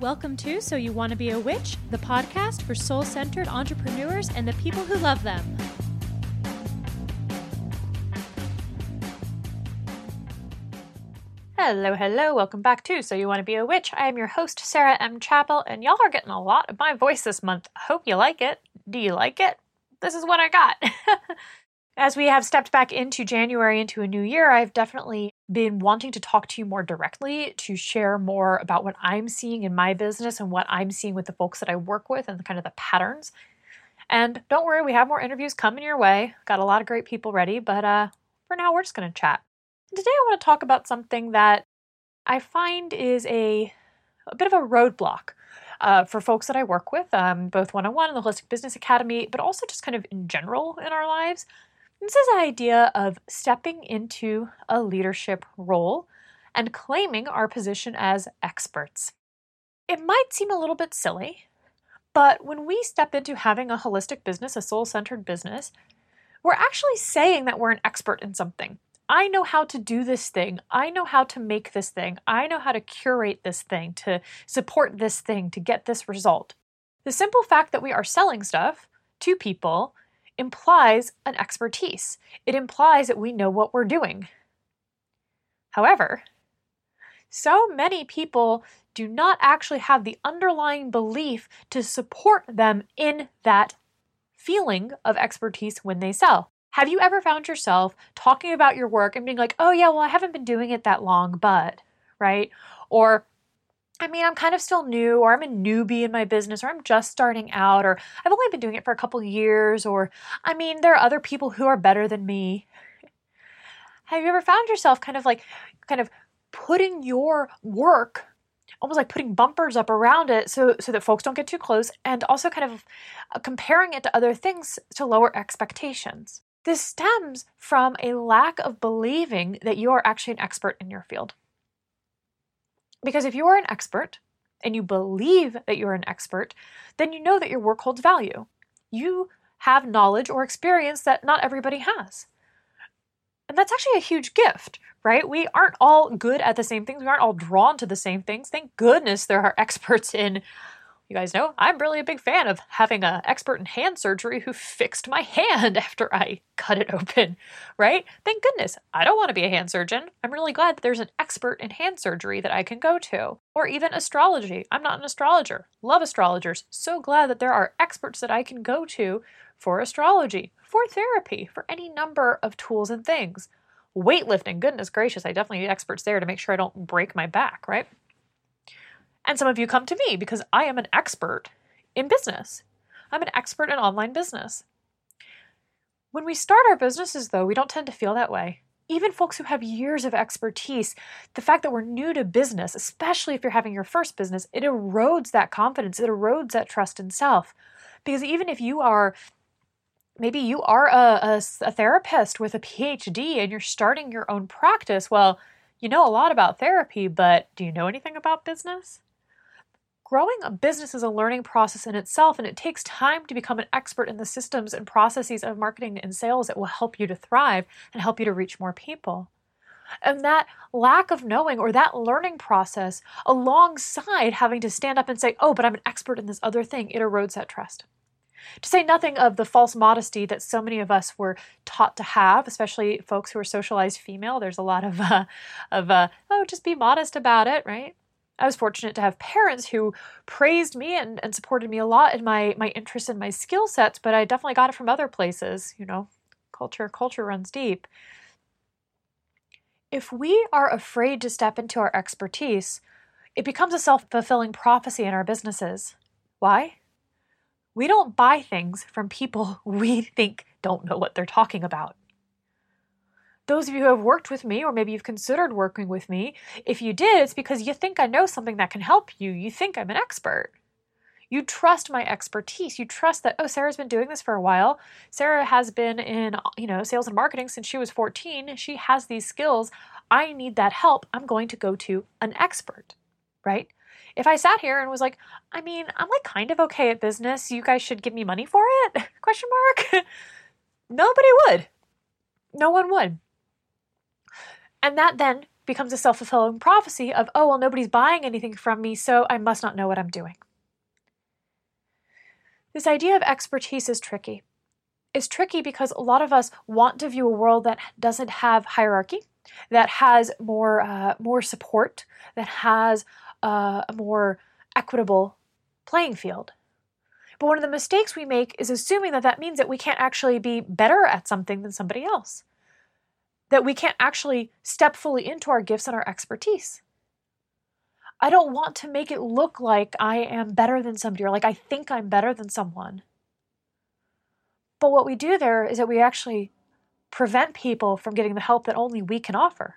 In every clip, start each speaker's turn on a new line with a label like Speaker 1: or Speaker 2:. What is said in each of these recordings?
Speaker 1: Welcome to So You Want to Be a Witch, the podcast for soul centered entrepreneurs and the people who love them. Hello, hello, welcome back to So You Want to Be a Witch. I am your host, Sarah M. Chappell, and y'all are getting a lot of my voice this month. Hope you like it. Do you like it? This is what I got. As we have stepped back into January, into a new year, I've definitely been wanting to talk to you more directly, to share more about what I'm seeing in my business and what I'm seeing with the folks that I work with and the kind of the patterns. And don't worry, we have more interviews coming your way. Got a lot of great people ready, but uh, for now, we're just going to chat. Today, I want to talk about something that I find is a, a bit of a roadblock uh, for folks that I work with, um, both one on one in the Holistic Business Academy, but also just kind of in general in our lives. This is the idea of stepping into a leadership role and claiming our position as experts. It might seem a little bit silly, but when we step into having a holistic business, a soul centered business, we're actually saying that we're an expert in something. I know how to do this thing. I know how to make this thing. I know how to curate this thing, to support this thing, to get this result. The simple fact that we are selling stuff to people implies an expertise. It implies that we know what we're doing. However, so many people do not actually have the underlying belief to support them in that feeling of expertise when they sell. Have you ever found yourself talking about your work and being like, oh, yeah, well, I haven't been doing it that long, but, right? Or, I mean, I'm kind of still new, or I'm a newbie in my business, or I'm just starting out, or I've only been doing it for a couple years, or I mean, there are other people who are better than me. Have you ever found yourself kind of like, kind of putting your work almost like putting bumpers up around it so so that folks don't get too close and also kind of uh, comparing it to other things to lower expectations this stems from a lack of believing that you are actually an expert in your field because if you are an expert and you believe that you're an expert, then you know that your work holds value. You have knowledge or experience that not everybody has. And that's actually a huge gift, right? We aren't all good at the same things. We aren't all drawn to the same things. Thank goodness there are experts in you guys know I'm really a big fan of having an expert in hand surgery who fixed my hand after I cut it open, right? Thank goodness. I don't want to be a hand surgeon. I'm really glad that there's an expert in hand surgery that I can go to. Or even astrology. I'm not an astrologer. Love astrologers. So glad that there are experts that I can go to for astrology, for therapy, for any number of tools and things. Weightlifting, goodness gracious, I definitely need experts there to make sure I don't break my back, right? And some of you come to me because I am an expert in business. I'm an expert in online business. When we start our businesses, though, we don't tend to feel that way. Even folks who have years of expertise, the fact that we're new to business, especially if you're having your first business, it erodes that confidence, it erodes that trust in self. Because even if you are maybe you are a, a, a, therapist with a PhD and you're starting your own practice. Well, you know a lot about therapy, but do you know anything about business? Growing a business is a learning process in itself, and it takes time to become an expert in the systems and processes of marketing and sales that will help you to thrive and help you to reach more people. And that lack of knowing or that learning process, alongside having to stand up and say, Oh, but I'm an expert in this other thing, it erodes that trust. To say nothing of the false modesty that so many of us were taught to have, especially folks who are socialized female. There's a lot of, uh, of uh, oh, just be modest about it, right? I was fortunate to have parents who praised me and, and supported me a lot in my my interest and my skill sets, but I definitely got it from other places. You know, culture culture runs deep. If we are afraid to step into our expertise, it becomes a self fulfilling prophecy in our businesses. Why? We don't buy things from people we think don't know what they're talking about those of you who have worked with me, or maybe you've considered working with me, if you did, it's because you think I know something that can help you. You think I'm an expert. You trust my expertise. You trust that, oh, Sarah's been doing this for a while. Sarah has been in, you know, sales and marketing since she was 14. She has these skills. I need that help. I'm going to go to an expert, right? If I sat here and was like, I mean, I'm like kind of okay at business. You guys should give me money for it? Question mark. Nobody would. No one would. And that then becomes a self fulfilling prophecy of, oh, well, nobody's buying anything from me, so I must not know what I'm doing. This idea of expertise is tricky. It's tricky because a lot of us want to view a world that doesn't have hierarchy, that has more uh, more support, that has uh, a more equitable playing field. But one of the mistakes we make is assuming that that means that we can't actually be better at something than somebody else, that we can't actually step fully into our gifts and our expertise. I don't want to make it look like I am better than somebody or like I think I'm better than someone. But what we do there is that we actually prevent people from getting the help that only we can offer.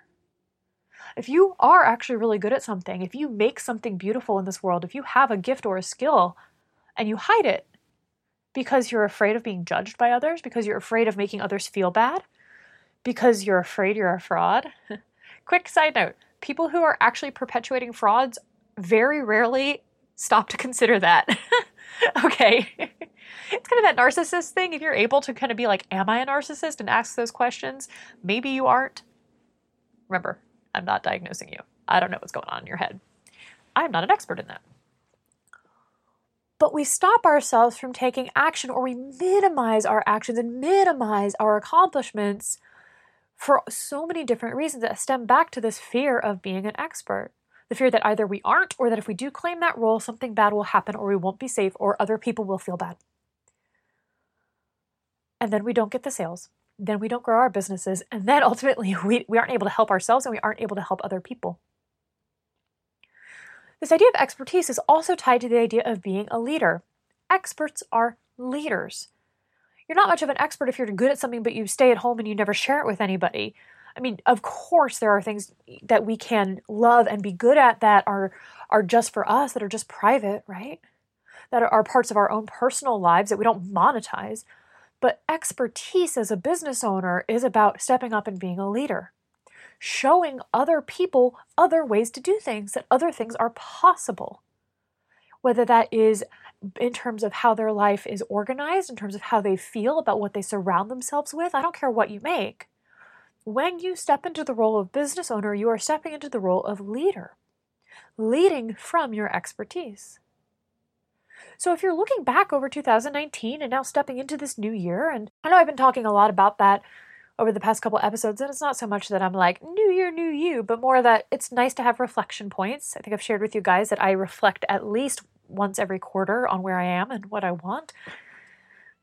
Speaker 1: If you are actually really good at something, if you make something beautiful in this world, if you have a gift or a skill and you hide it because you're afraid of being judged by others, because you're afraid of making others feel bad, because you're afraid you're a fraud. Quick side note people who are actually perpetuating frauds very rarely stop to consider that. okay. it's kind of that narcissist thing. If you're able to kind of be like, Am I a narcissist? and ask those questions, maybe you aren't. Remember, I'm not diagnosing you. I don't know what's going on in your head. I'm not an expert in that. But we stop ourselves from taking action or we minimize our actions and minimize our accomplishments for so many different reasons that stem back to this fear of being an expert. The fear that either we aren't, or that if we do claim that role, something bad will happen, or we won't be safe, or other people will feel bad. And then we don't get the sales. Then we don't grow our businesses. And then ultimately, we, we aren't able to help ourselves and we aren't able to help other people. This idea of expertise is also tied to the idea of being a leader. Experts are leaders. You're not much of an expert if you're good at something, but you stay at home and you never share it with anybody. I mean, of course, there are things that we can love and be good at that are are just for us, that are just private, right? That are parts of our own personal lives that we don't monetize. But expertise as a business owner is about stepping up and being a leader, showing other people other ways to do things, that other things are possible. Whether that is in terms of how their life is organized, in terms of how they feel about what they surround themselves with. I don't care what you make. When you step into the role of business owner, you are stepping into the role of leader, leading from your expertise. So if you're looking back over 2019 and now stepping into this new year, and I know I've been talking a lot about that over the past couple episodes, and it's not so much that I'm like, new year, new you, but more that it's nice to have reflection points. I think I've shared with you guys that I reflect at least once every quarter on where I am and what I want.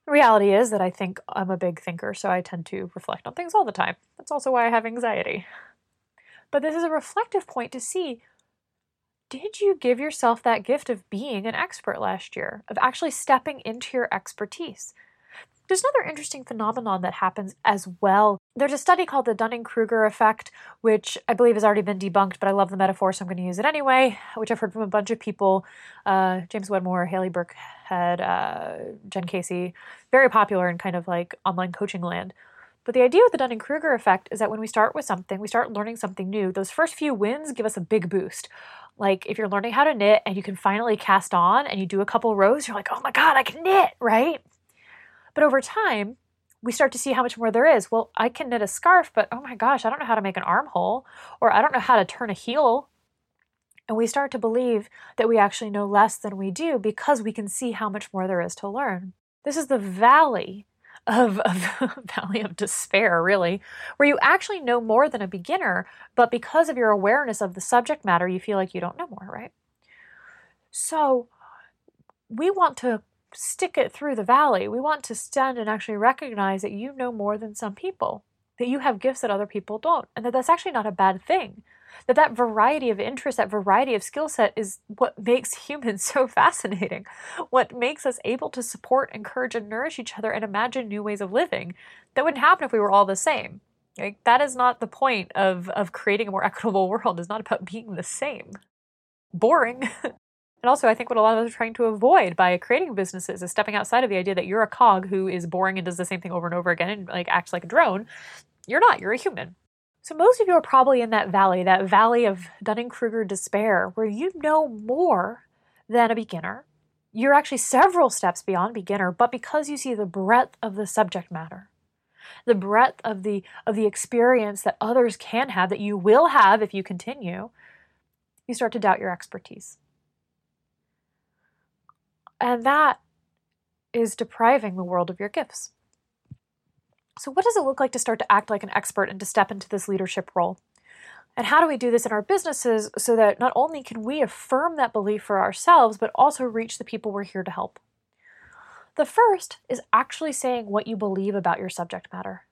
Speaker 1: The reality is that I think I'm a big thinker, so I tend to reflect on things all the time. That's also why I have anxiety. But this is a reflective point to see did you give yourself that gift of being an expert last year, of actually stepping into your expertise? There's another interesting phenomenon that happens as well. There's a study called the Dunning Kruger effect, which I believe has already been debunked, but I love the metaphor, so I'm going to use it anyway, which I've heard from a bunch of people uh, James Wedmore, Haley Burkhead, uh, Jen Casey, very popular in kind of like online coaching land. But the idea with the Dunning Kruger effect is that when we start with something, we start learning something new, those first few wins give us a big boost. Like if you're learning how to knit and you can finally cast on and you do a couple rows, you're like, oh my God, I can knit, right? But over time, we start to see how much more there is. Well, I can knit a scarf, but oh my gosh, I don't know how to make an armhole, or I don't know how to turn a heel. And we start to believe that we actually know less than we do because we can see how much more there is to learn. This is the valley of, of valley of despair, really, where you actually know more than a beginner, but because of your awareness of the subject matter, you feel like you don't know more, right? So we want to stick it through the valley. We want to stand and actually recognize that you know more than some people, that you have gifts that other people don't, and that that's actually not a bad thing. That that variety of interest, that variety of skill set is what makes humans so fascinating. What makes us able to support, encourage, and nourish each other and imagine new ways of living that wouldn't happen if we were all the same. Like, that is not the point of, of creating a more equitable world. It's not about being the same. Boring. And also, I think what a lot of us are trying to avoid by creating businesses is stepping outside of the idea that you're a cog who is boring and does the same thing over and over again and like acts like a drone. You're not, you're a human. So most of you are probably in that valley, that valley of Dunning-Kruger despair, where you know more than a beginner. You're actually several steps beyond beginner, but because you see the breadth of the subject matter, the breadth of the of the experience that others can have that you will have if you continue, you start to doubt your expertise. And that is depriving the world of your gifts. So, what does it look like to start to act like an expert and to step into this leadership role? And how do we do this in our businesses so that not only can we affirm that belief for ourselves, but also reach the people we're here to help? The first is actually saying what you believe about your subject matter.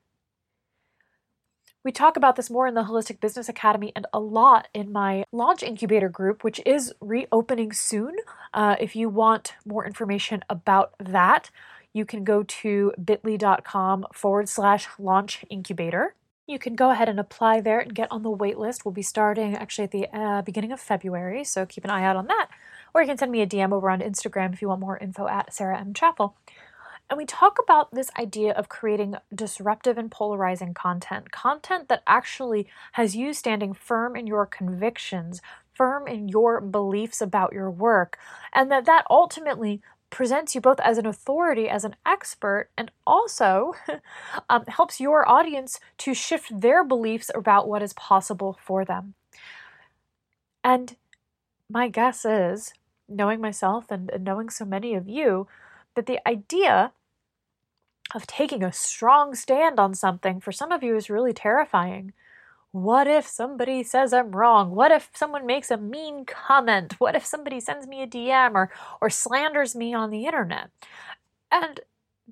Speaker 1: We talk about this more in the Holistic Business Academy and a lot in my launch incubator group, which is reopening soon. Uh, if you want more information about that, you can go to bit.ly.com forward slash launch incubator. You can go ahead and apply there and get on the wait list. We'll be starting actually at the uh, beginning of February, so keep an eye out on that. Or you can send me a DM over on Instagram if you want more info at Sarah M. Chappell. And we talk about this idea of creating disruptive and polarizing content, content that actually has you standing firm in your convictions, firm in your beliefs about your work, and that that ultimately presents you both as an authority, as an expert, and also um, helps your audience to shift their beliefs about what is possible for them. And my guess is, knowing myself and, and knowing so many of you, that the idea of taking a strong stand on something for some of you is really terrifying. What if somebody says I'm wrong? What if someone makes a mean comment? What if somebody sends me a DM or, or slanders me on the internet? And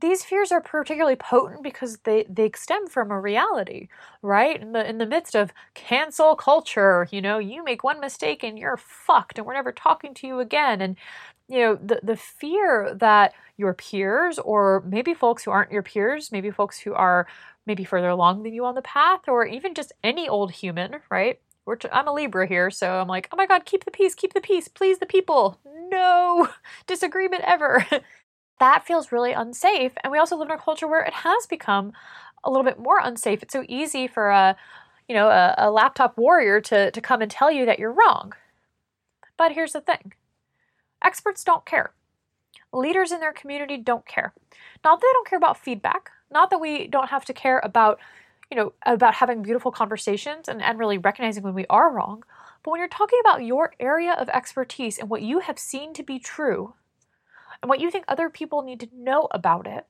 Speaker 1: these fears are particularly potent because they, they stem from a reality, right? In the in the midst of cancel culture, you know, you make one mistake and you're fucked and we're never talking to you again. And you know, the the fear that your peers or maybe folks who aren't your peers, maybe folks who are maybe further along than you on the path, or even just any old human, right? T- I'm a Libra here, so I'm like, oh my God, keep the peace, keep the peace, please the people. No disagreement ever. that feels really unsafe. And we also live in a culture where it has become a little bit more unsafe. It's so easy for a, you know, a, a laptop warrior to, to come and tell you that you're wrong. But here's the thing experts don't care. Leaders in their community don't care. Not that they don't care about feedback, not that we don't have to care about, you know, about having beautiful conversations and, and really recognizing when we are wrong. But when you're talking about your area of expertise and what you have seen to be true, and what you think other people need to know about it,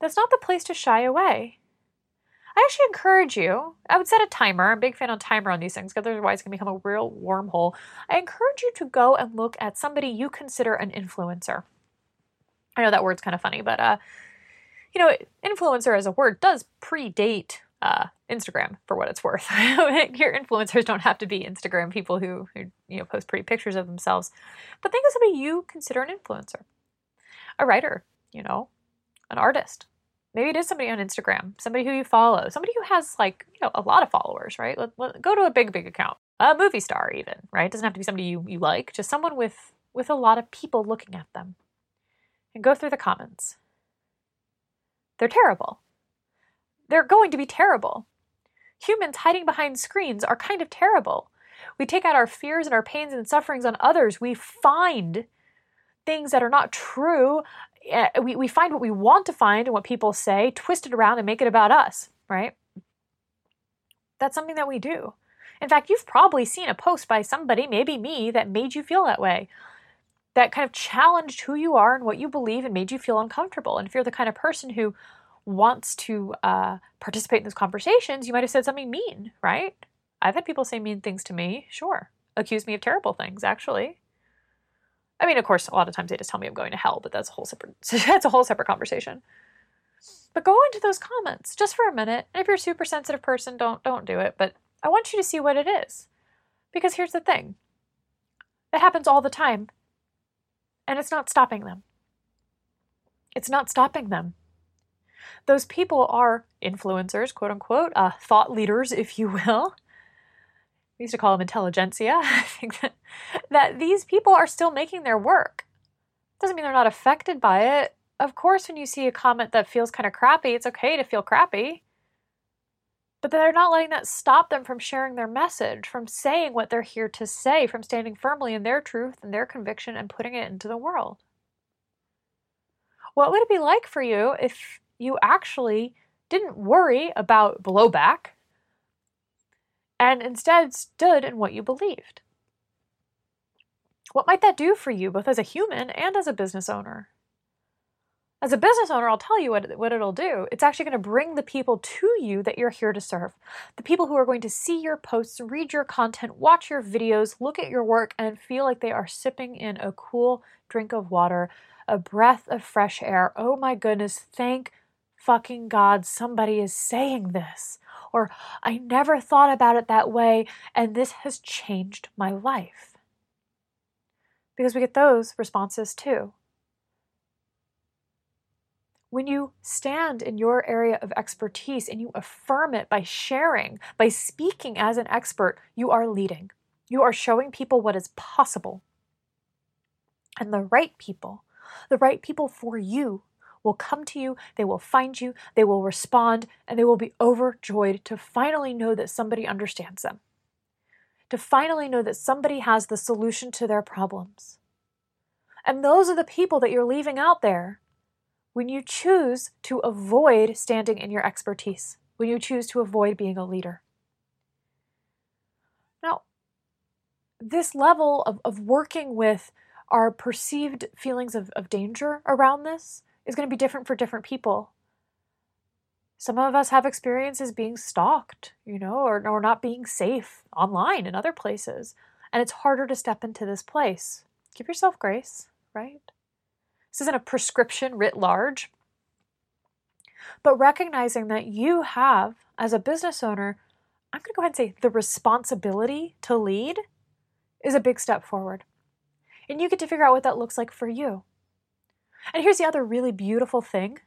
Speaker 1: that's not the place to shy away. I actually encourage you, I would set a timer. I'm a big fan of timer on these things because otherwise it can become a real wormhole. I encourage you to go and look at somebody you consider an influencer. I know that word's kind of funny, but uh, you know, influencer as a word does predate uh, Instagram for what it's worth. Your influencers don't have to be Instagram people who, who you know post pretty pictures of themselves, but think of somebody you consider an influencer, a writer, you know, an artist. Maybe it is somebody on Instagram, somebody who you follow, somebody who has like you know a lot of followers, right? Let, let, go to a big big account, a movie star even, right? It doesn't have to be somebody you you like, just someone with with a lot of people looking at them, and go through the comments. They're terrible they're going to be terrible. Humans hiding behind screens are kind of terrible. We take out our fears and our pains and sufferings on others. We find things that are not true. We, we find what we want to find and what people say, twist it around and make it about us, right? That's something that we do. In fact, you've probably seen a post by somebody, maybe me, that made you feel that way. That kind of challenged who you are and what you believe and made you feel uncomfortable. And if you're the kind of person who wants to uh, participate in those conversations, you might have said something mean, right? I've had people say mean things to me, sure. Accuse me of terrible things, actually. I mean, of course, a lot of times they just tell me I'm going to hell, but that's a whole separate that's a whole separate conversation. But go into those comments just for a minute. And if you're a super sensitive person, don't don't do it. But I want you to see what it is. Because here's the thing. It happens all the time. And it's not stopping them. It's not stopping them those people are influencers, quote unquote, uh, thought leaders, if you will. We used to call them intelligentsia. I think that, that these people are still making their work. Doesn't mean they're not affected by it. Of course, when you see a comment that feels kind of crappy, it's okay to feel crappy. But they're not letting that stop them from sharing their message, from saying what they're here to say, from standing firmly in their truth and their conviction and putting it into the world. What would it be like for you if you actually didn't worry about blowback, and instead stood in what you believed. What might that do for you, both as a human and as a business owner? As a business owner, I'll tell you what, what it'll do. It's actually going to bring the people to you that you're here to serve. The people who are going to see your posts, read your content, watch your videos, look at your work, and feel like they are sipping in a cool drink of water, a breath of fresh air. Oh my goodness, thank fucking God somebody is saying this. Or I never thought about it that way, and this has changed my life. Because we get those responses too. When you stand in your area of expertise and you affirm it by sharing, by speaking as an expert, you are leading. You are showing people what is possible. And the right people, the right people for you, will come to you, they will find you, they will respond, and they will be overjoyed to finally know that somebody understands them. To finally know that somebody has the solution to their problems. And those are the people that you're leaving out there when you choose to avoid standing in your expertise, when you choose to avoid being a leader. Now, this level of, of working with our perceived feelings of, of danger around this is going to be different for different people. Some of us have experiences being stalked, you know, or, or not being safe online and other places. And it's harder to step into this place. Give yourself grace, right? This isn't a prescription writ large. But recognizing that you have, as a business owner, I'm going to go ahead and say the responsibility to lead is a big step forward. And you get to figure out what that looks like for you. And here's the other really beautiful thing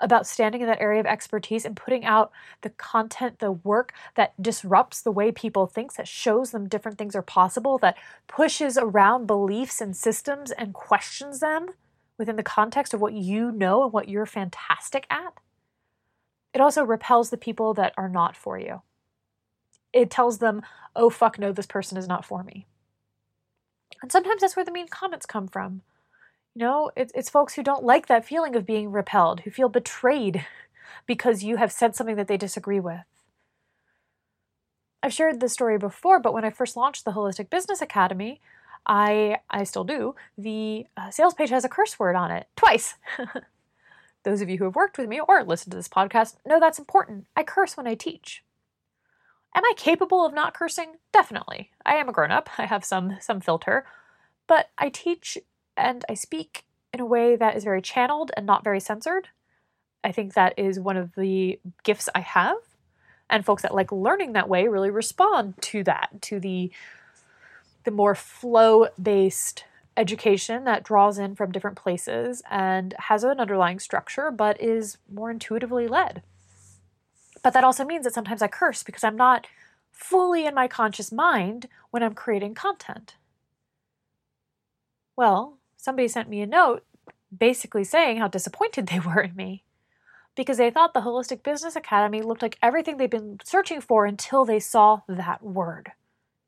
Speaker 1: about standing in that area of expertise and putting out the content, the work that disrupts the way people think, that shows them different things are possible, that pushes around beliefs and systems and questions them within the context of what you know and what you're fantastic at, it also repels the people that are not for you. It tells them, oh, fuck, no, this person is not for me. And sometimes that's where the mean comments come from. Know, it's, it's folks who don't like that feeling of being repelled, who feel betrayed because you have said something that they disagree with. I've shared this story before, but when I first launched the Holistic Business Academy, I I still do. The uh, sales page has a curse word on it twice. Those of you who have worked with me or listened to this podcast know that's important. I curse when I teach. Am I capable of not cursing? Definitely. I am a grown up. I have some some filter, but I teach and I speak in a way that is very channeled and not very censored. I think that is one of the gifts I have. And folks that like learning that way really respond to that, to the the more flow based education that draws in from different places and has an underlying structure but is more intuitively led. But that also means that sometimes I curse because I'm not fully in my conscious mind when I'm creating content. Well, somebody sent me a note basically saying how disappointed they were in me because they thought the Holistic Business Academy looked like everything they'd been searching for until they saw that word.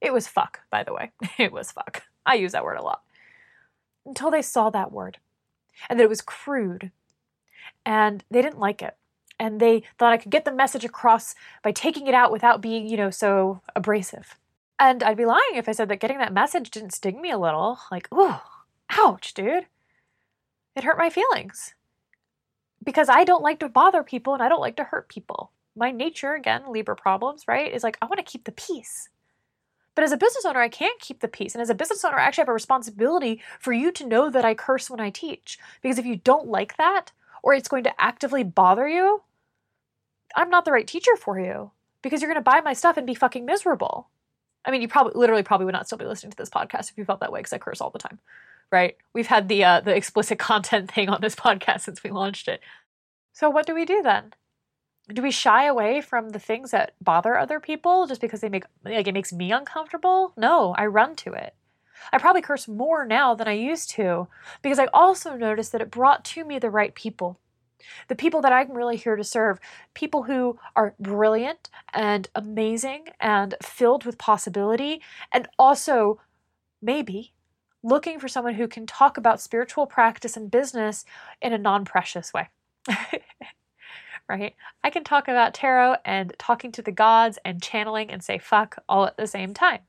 Speaker 1: It was fuck, by the way. It was fuck. I use that word a lot. Until they saw that word and that it was crude and they didn't like it. And they thought I could get the message across by taking it out without being, you know, so abrasive. And I'd be lying if I said that getting that message didn't sting me a little. Like, ooh, ouch, dude. It hurt my feelings. Because I don't like to bother people and I don't like to hurt people. My nature, again, Libra problems, right, is like, I want to keep the peace. But as a business owner, I can't keep the peace. And as a business owner, I actually have a responsibility for you to know that I curse when I teach. Because if you don't like that, or it's going to actively bother you, I'm not the right teacher for you. Because you're going to buy my stuff and be fucking miserable. I mean, you probably, literally, probably would not still be listening to this podcast if you felt that way because I curse all the time, right? We've had the uh, the explicit content thing on this podcast since we launched it. So what do we do then? do we shy away from the things that bother other people just because they make like it makes me uncomfortable? No, I run to it. I probably curse more now than I used to because I also noticed that it brought to me the right people. The people that I'm really here to serve, people who are brilliant and amazing and filled with possibility, and also maybe looking for someone who can talk about spiritual practice and business in a non precious way. right? I can talk about tarot and talking to the gods and channeling and say fuck all at the same time.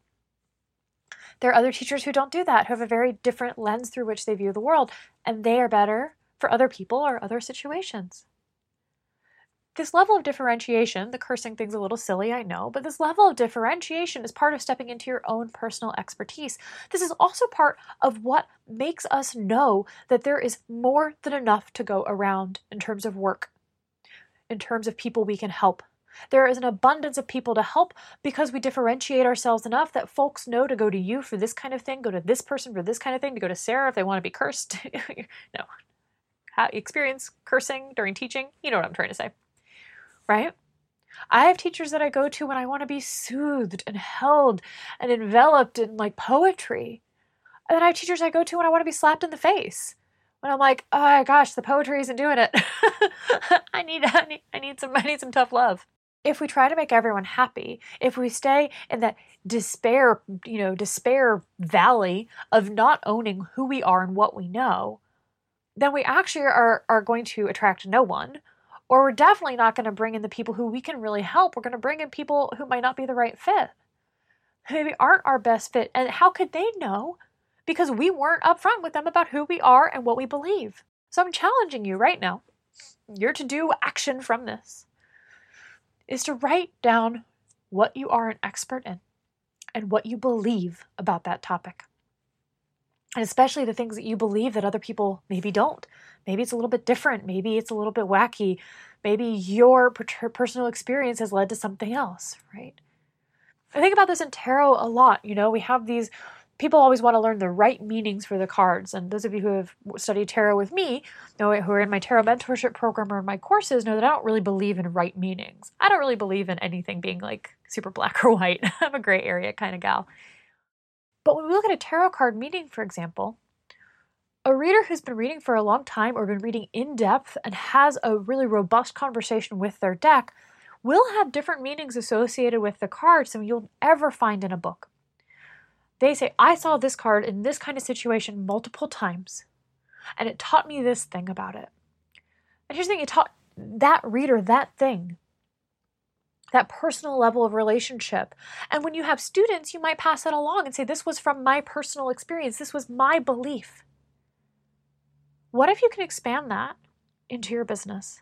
Speaker 1: There are other teachers who don't do that, who have a very different lens through which they view the world, and they are better for other people or other situations. This level of differentiation, the cursing thing's a little silly, I know, but this level of differentiation is part of stepping into your own personal expertise. This is also part of what makes us know that there is more than enough to go around in terms of work, in terms of people we can help. There is an abundance of people to help because we differentiate ourselves enough that folks know to go to you for this kind of thing, go to this person for this kind of thing, to go to Sarah if they want to be cursed. no. Experience cursing during teaching, you know what I'm trying to say right? I have teachers that I go to when I want to be soothed and held and enveloped in like poetry. And then I have teachers I go to when I want to be slapped in the face. When I'm like, oh my gosh, the poetry isn't doing it. I need I need I need some I need some tough love. If we try to make everyone happy, if we stay in that despair, you know, despair valley of not owning who we are and what we know, then we actually are, are going to attract no one or we're definitely not going to bring in the people who we can really help. We're going to bring in people who might not be the right fit, who maybe aren't our best fit. And how could they know? Because we weren't upfront with them about who we are and what we believe. So I'm challenging you right now. Your to do action from this is to write down what you are an expert in and what you believe about that topic. And especially the things that you believe that other people maybe don't. Maybe it's a little bit different. Maybe it's a little bit wacky. Maybe your personal experience has led to something else, right? I think about this in tarot a lot. You know, we have these people always want to learn the right meanings for the cards. And those of you who have studied tarot with me, know who are in my tarot mentorship program or in my courses, know that I don't really believe in right meanings. I don't really believe in anything being like super black or white. I'm a gray area kind of gal. But when we look at a tarot card meaning, for example, a reader who's been reading for a long time or been reading in depth and has a really robust conversation with their deck will have different meanings associated with the cards than you'll ever find in a book. They say, I saw this card in this kind of situation multiple times, and it taught me this thing about it. And here's the thing it taught that reader that thing, that personal level of relationship. And when you have students, you might pass that along and say, This was from my personal experience, this was my belief. What if you can expand that into your business?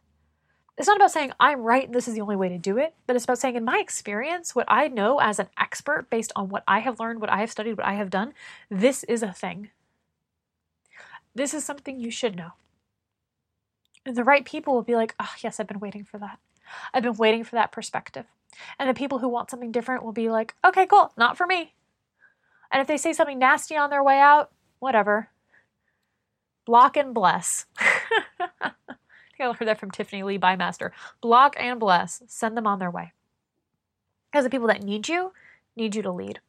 Speaker 1: It's not about saying I'm right and this is the only way to do it, but it's about saying, in my experience, what I know as an expert based on what I have learned, what I have studied, what I have done, this is a thing. This is something you should know. And the right people will be like, oh, yes, I've been waiting for that. I've been waiting for that perspective. And the people who want something different will be like, okay, cool, not for me. And if they say something nasty on their way out, whatever. Block and bless. I think I learned that from Tiffany Lee Bymaster. Block and bless. Send them on their way. Because the people that need you need you to lead.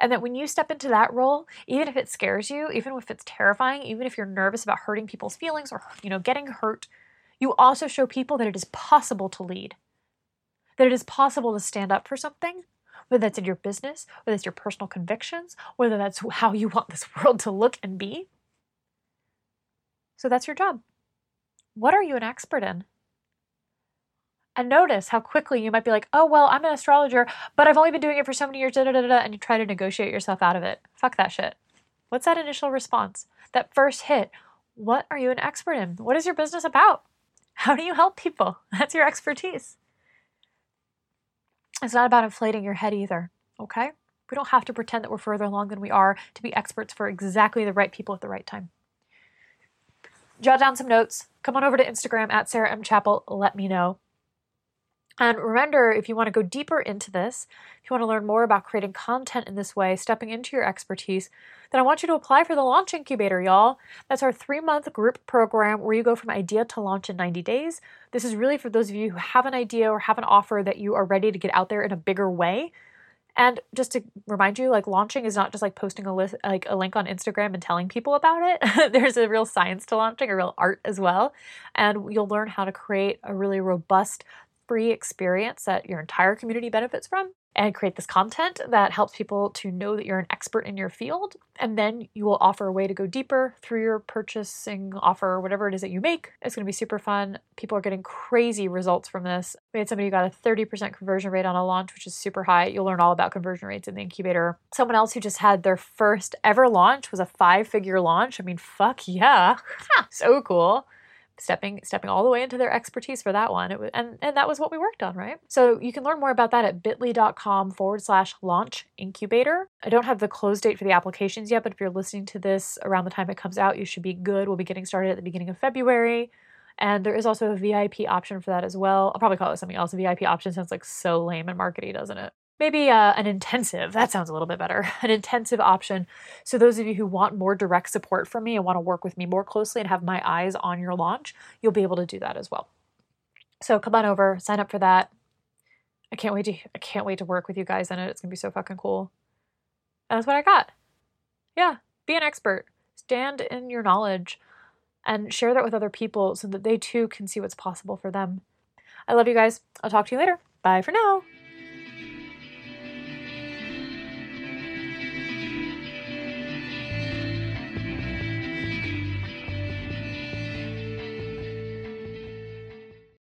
Speaker 1: And that when you step into that role, even if it scares you, even if it's terrifying, even if you're nervous about hurting people's feelings or you know getting hurt, you also show people that it is possible to lead. That it is possible to stand up for something, whether that's in your business, whether it's your personal convictions, whether that's how you want this world to look and be. So that's your job. What are you an expert in? And notice how quickly you might be like, oh, well, I'm an astrologer, but I've only been doing it for so many years, da da da da, and you try to negotiate yourself out of it. Fuck that shit. What's that initial response? That first hit. What are you an expert in? What is your business about? How do you help people? That's your expertise. It's not about inflating your head either, okay? We don't have to pretend that we're further along than we are to be experts for exactly the right people at the right time jot down some notes. Come on over to Instagram at Sarah M. Chappell. Let me know. And remember, if you want to go deeper into this, if you want to learn more about creating content in this way, stepping into your expertise, then I want you to apply for the Launch Incubator, y'all. That's our three month group program where you go from idea to launch in 90 days. This is really for those of you who have an idea or have an offer that you are ready to get out there in a bigger way and just to remind you, like launching is not just like posting a list, like a link on Instagram and telling people about it. There's a real science to launching, a real art as well, and you'll learn how to create a really robust, free experience that your entire community benefits from. And create this content that helps people to know that you're an expert in your field. And then you will offer a way to go deeper through your purchasing offer, whatever it is that you make. It's going to be super fun. People are getting crazy results from this. We had somebody who got a 30% conversion rate on a launch, which is super high. You'll learn all about conversion rates in the incubator. Someone else who just had their first ever launch was a five figure launch. I mean, fuck yeah. so cool stepping stepping all the way into their expertise for that one. Was, and and that was what we worked on, right? So you can learn more about that at bit.ly.com forward slash launch incubator. I don't have the close date for the applications yet, but if you're listening to this around the time it comes out, you should be good. We'll be getting started at the beginning of February. And there is also a VIP option for that as well. I'll probably call it something else. A VIP option sounds like so lame and markety, doesn't it? Maybe uh, an intensive. That sounds a little bit better. An intensive option. So those of you who want more direct support from me and want to work with me more closely and have my eyes on your launch you'll be able to do that as well. So come on over sign up for that. I can't wait to i can't wait to work with you guys in it. It's going to be so fucking cool. That's what i got. Yeah be an expert. Stand in your knowledge and share that with other people so that they too can see what's possible for them. I love you guys. I'll talk to you later. Bye for now